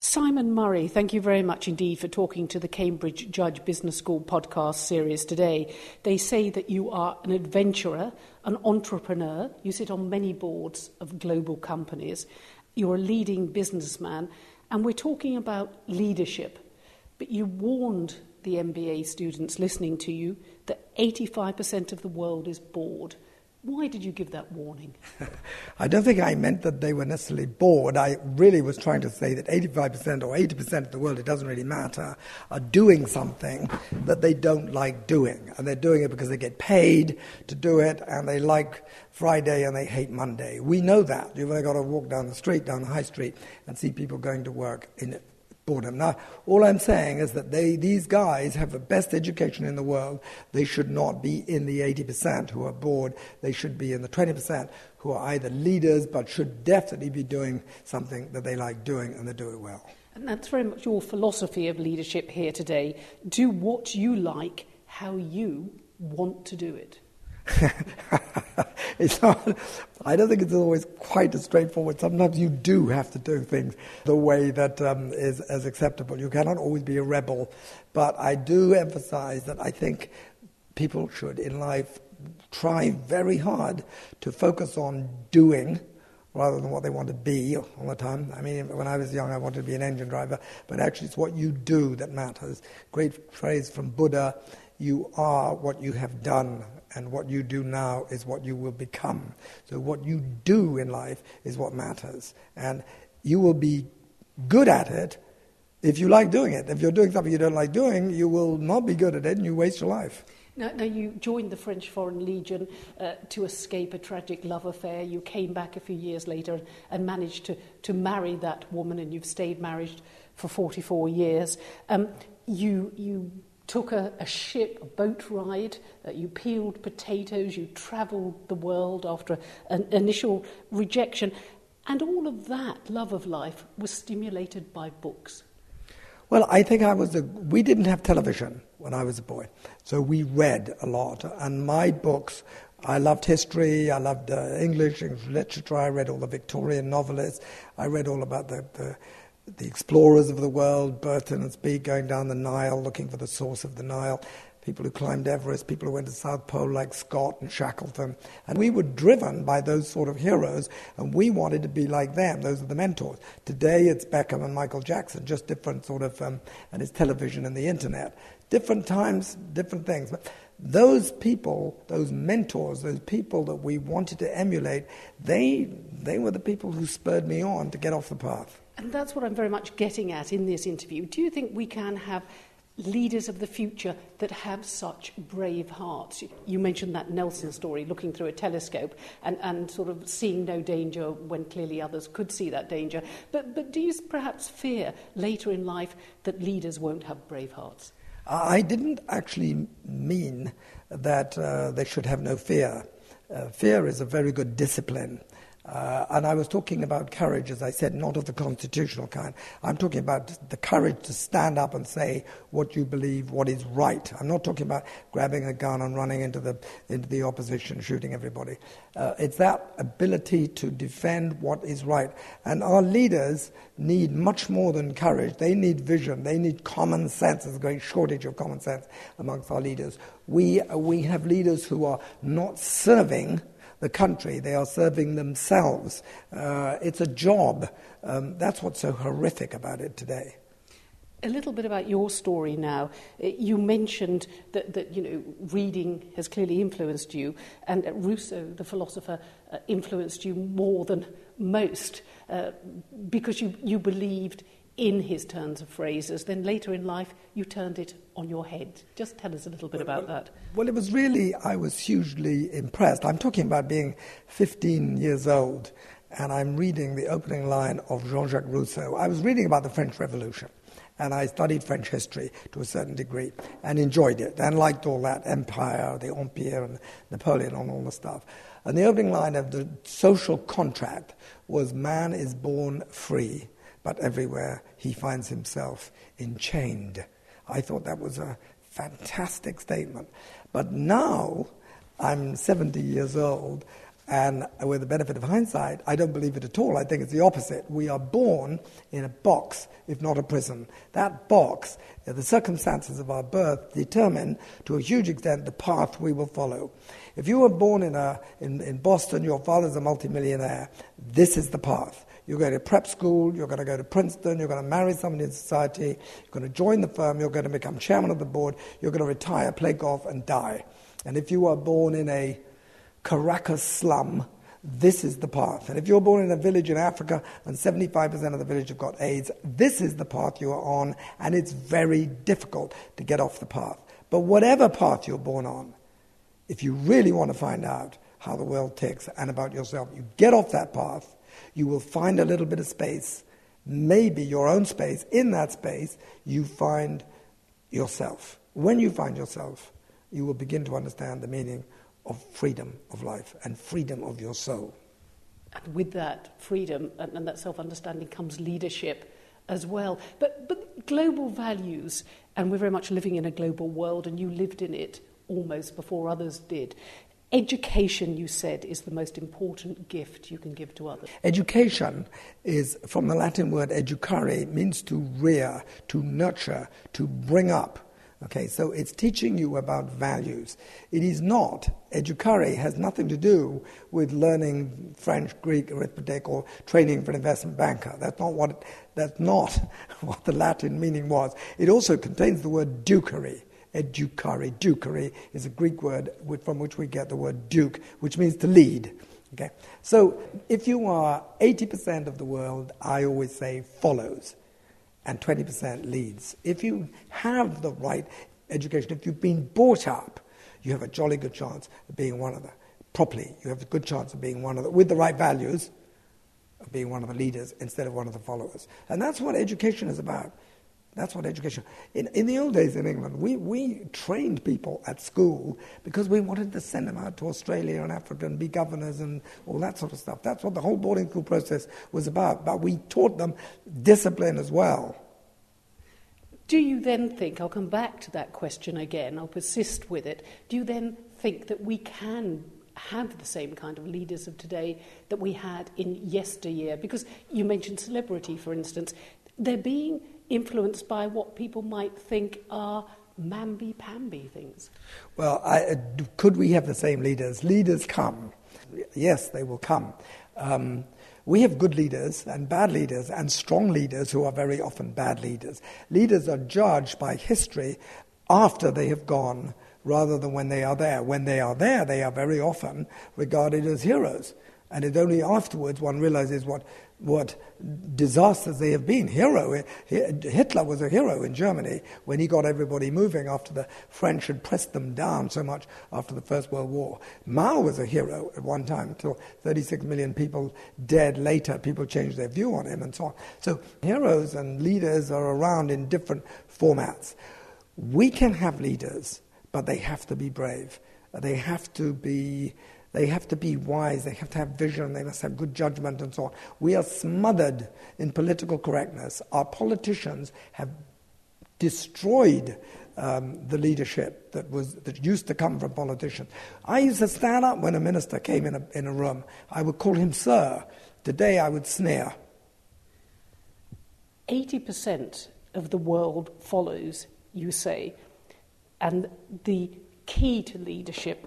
Simon Murray, thank you very much indeed for talking to the Cambridge Judge Business School podcast series today. They say that you are an adventurer, an entrepreneur, you sit on many boards of global companies, you're a leading businessman, and we're talking about leadership. But you warned the MBA students listening to you that 85% of the world is bored. Why did you give that warning? I don't think I meant that they were necessarily bored. I really was trying to say that 85% or 80% of the world, it doesn't really matter, are doing something that they don't like doing. And they're doing it because they get paid to do it and they like Friday and they hate Monday. We know that. You've only got to walk down the street, down the high street, and see people going to work in boredom. Now, all I'm saying is that they, these guys have the best education in the world. They should not be in the 80% who are bored. They should be in the 20% who are either leaders but should definitely be doing something that they like doing and they do it well. And that's very much your philosophy of leadership here today. Do what you like, how you want to do it. it's not, I don't think it's always quite as straightforward. Sometimes you do have to do things the way that um, is as acceptable. You cannot always be a rebel. But I do emphasize that I think people should in life try very hard to focus on doing rather than what they want to be all the time. I mean, when I was young, I wanted to be an engine driver, but actually it's what you do that matters. Great phrase from Buddha you are what you have done, and what you do now is what you will become. So, what you do in life is what matters. And you will be good at it if you like doing it. If you're doing something you don't like doing, you will not be good at it and you waste your life. Now, now you joined the French Foreign Legion uh, to escape a tragic love affair. You came back a few years later and managed to, to marry that woman, and you've stayed married for 44 years. Um, you, you took a, a ship, a boat ride, uh, you peeled potatoes, you travelled the world after an initial rejection. And all of that love of life was stimulated by books. Well, I think I was a, we didn't have television when I was a boy, so we read a lot. And my books, I loved history, I loved uh, English, English literature, I read all the Victorian novelists, I read all about the, the the explorers of the world, Burton and Speke going down the Nile looking for the source of the Nile, people who climbed Everest, people who went to the South Pole like Scott and Shackleton. And we were driven by those sort of heroes, and we wanted to be like them. Those are the mentors. Today it's Beckham and Michael Jackson, just different sort of, um, and it's television and the internet. Different times, different things. But those people, those mentors, those people that we wanted to emulate, they, they were the people who spurred me on to get off the path. And that's what I'm very much getting at in this interview. Do you think we can have leaders of the future that have such brave hearts? You mentioned that Nelson story, looking through a telescope and, and sort of seeing no danger when clearly others could see that danger. But, but do you perhaps fear later in life that leaders won't have brave hearts? I didn't actually mean that uh, they should have no fear. Uh, fear is a very good discipline. Uh, and I was talking about courage, as I said, not of the constitutional kind. I'm talking about the courage to stand up and say what you believe, what is right. I'm not talking about grabbing a gun and running into the, into the opposition, shooting everybody. Uh, it's that ability to defend what is right. And our leaders need much more than courage. They need vision. They need common sense. There's a great shortage of common sense amongst our leaders. We, we have leaders who are not serving the country, they are serving themselves. Uh, it's a job. Um, that's what's so horrific about it today. A little bit about your story now. Uh, you mentioned that, that you know, reading has clearly influenced you, and Rousseau, the philosopher, uh, influenced you more than most uh, because you, you believed in his turns of phrases. Then later in life, you turned it on your head. Just tell us a little bit well, about that. Well, it was really, I was hugely impressed. I'm talking about being 15 years old, and I'm reading the opening line of Jean Jacques Rousseau. I was reading about the French Revolution. And I studied French history to a certain degree and enjoyed it and liked all that empire, the Empire, and Napoleon, and all the stuff. And the opening line of the social contract was Man is born free but everywhere he finds himself enchained. I thought that was a fantastic statement. But now I'm 70 years old, And with the benefit of hindsight, I don't believe it at all. I think it's the opposite. We are born in a box, if not a prison. That box, the circumstances of our birth determine to a huge extent the path we will follow. If you were born in, a, in, in Boston, your father's a multimillionaire, this is the path. You're going to prep school, you're going to go to Princeton, you're going to marry somebody in society, you're going to join the firm, you're going to become chairman of the board, you're going to retire, play golf, and die. And if you are born in a Caracas slum, this is the path. And if you're born in a village in Africa and 75% of the village have got AIDS, this is the path you are on, and it's very difficult to get off the path. But whatever path you're born on, if you really want to find out how the world ticks and about yourself, you get off that path, you will find a little bit of space, maybe your own space. In that space, you find yourself. When you find yourself, you will begin to understand the meaning of freedom of life and freedom of your soul. And with that freedom and, and that self understanding comes leadership as well. But, but global values, and we're very much living in a global world, and you lived in it almost before others did. Education, you said, is the most important gift you can give to others. Education is from the Latin word educare, means to rear, to nurture, to bring up. Okay, so it's teaching you about values. It is not, educare has nothing to do with learning French, Greek, arithmetic, or training for an investment banker. That's not what, that's not what the Latin meaning was. It also contains the word ducere. Educare, ducere is a Greek word from which we get the word duke, which means to lead. Okay, so if you are 80% of the world, I always say follows and 20% leads. If you have the right education, if you've been brought up, you have a jolly good chance of being one of the, properly, you have a good chance of being one of the, with the right values, of being one of the leaders instead of one of the followers. And that's what education is about. That's what education. In, in the old days in England, we, we trained people at school because we wanted to send them out to Australia and Africa and be governors and all that sort of stuff. That's what the whole boarding school process was about. But we taught them discipline as well. Do you then think, I'll come back to that question again, I'll persist with it. Do you then think that we can have the same kind of leaders of today that we had in yesteryear? Because you mentioned celebrity, for instance. They're being influenced by what people might think are mamby-pamby things? Well, I, could we have the same leaders? Leaders come. Yes, they will come. Um, we have good leaders and bad leaders and strong leaders who are very often bad leaders. Leaders are judged by history after they have gone rather than when they are there. When they are there, they are very often regarded as heroes. And it's only afterwards one realizes what what disasters they have been. Hero, Hitler was a hero in Germany when he got everybody moving after the French had pressed them down so much after the First World War. Mao was a hero at one time until 36 million people dead later. People changed their view on him and so on. So heroes and leaders are around in different formats. We can have leaders, but they have to be brave. They have to be they have to be wise, they have to have vision, they must have good judgment, and so on. We are smothered in political correctness. Our politicians have destroyed um, the leadership that, was, that used to come from politicians. I used to stand up when a minister came in a, in a room. I would call him sir. Today I would sneer. 80% of the world follows, you say, and the key to leadership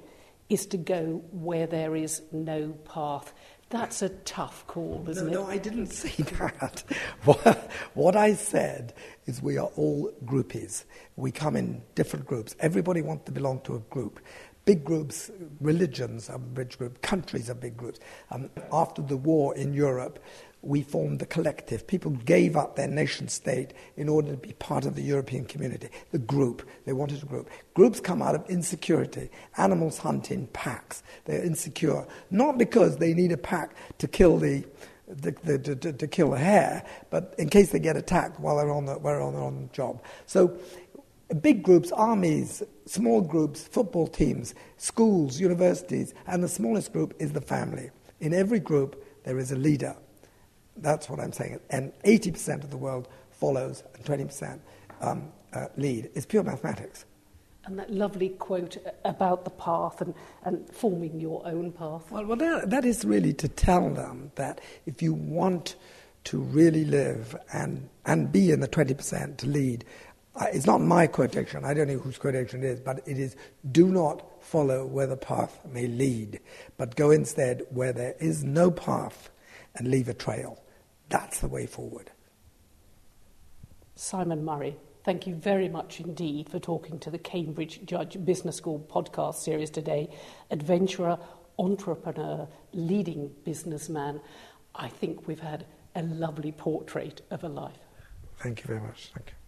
is to go where there is no path. That's a tough call, isn't no, it? No, I didn't say that. what, what I said is we are all groupies. We come in different groups. Everybody wants to belong to a group. Big groups, religions are big groups, countries are big groups. Um, after the war in Europe, we formed the collective. People gave up their nation state in order to be part of the European community, the group. They wanted a group. Groups come out of insecurity. Animals hunt in packs. They're insecure, not because they need a pack to kill the, the, the to, to, kill a hare, but in case they get attacked while they're on the, while they're on the job. So big groups, armies, small groups, football teams, schools, universities, and the smallest group is the family. In every group, there is a leader that's what I'm saying. And 80% of the world follows and 20% um, uh, lead. It's pure mathematics. And that lovely quote about the path and, and forming your own path. Well, well that, that is really to tell them that if you want to really live and, and be in the 20% to lead, uh, it's not my quotation, I don't know whose quotation it is, but it is do not follow where the path may lead, but go instead where there is no path and leave a trail. That's the way forward. Simon Murray, thank you very much indeed for talking to the Cambridge Judge Business School podcast series today. Adventurer, entrepreneur, leading businessman. I think we've had a lovely portrait of a life. Thank you very much. Thank you.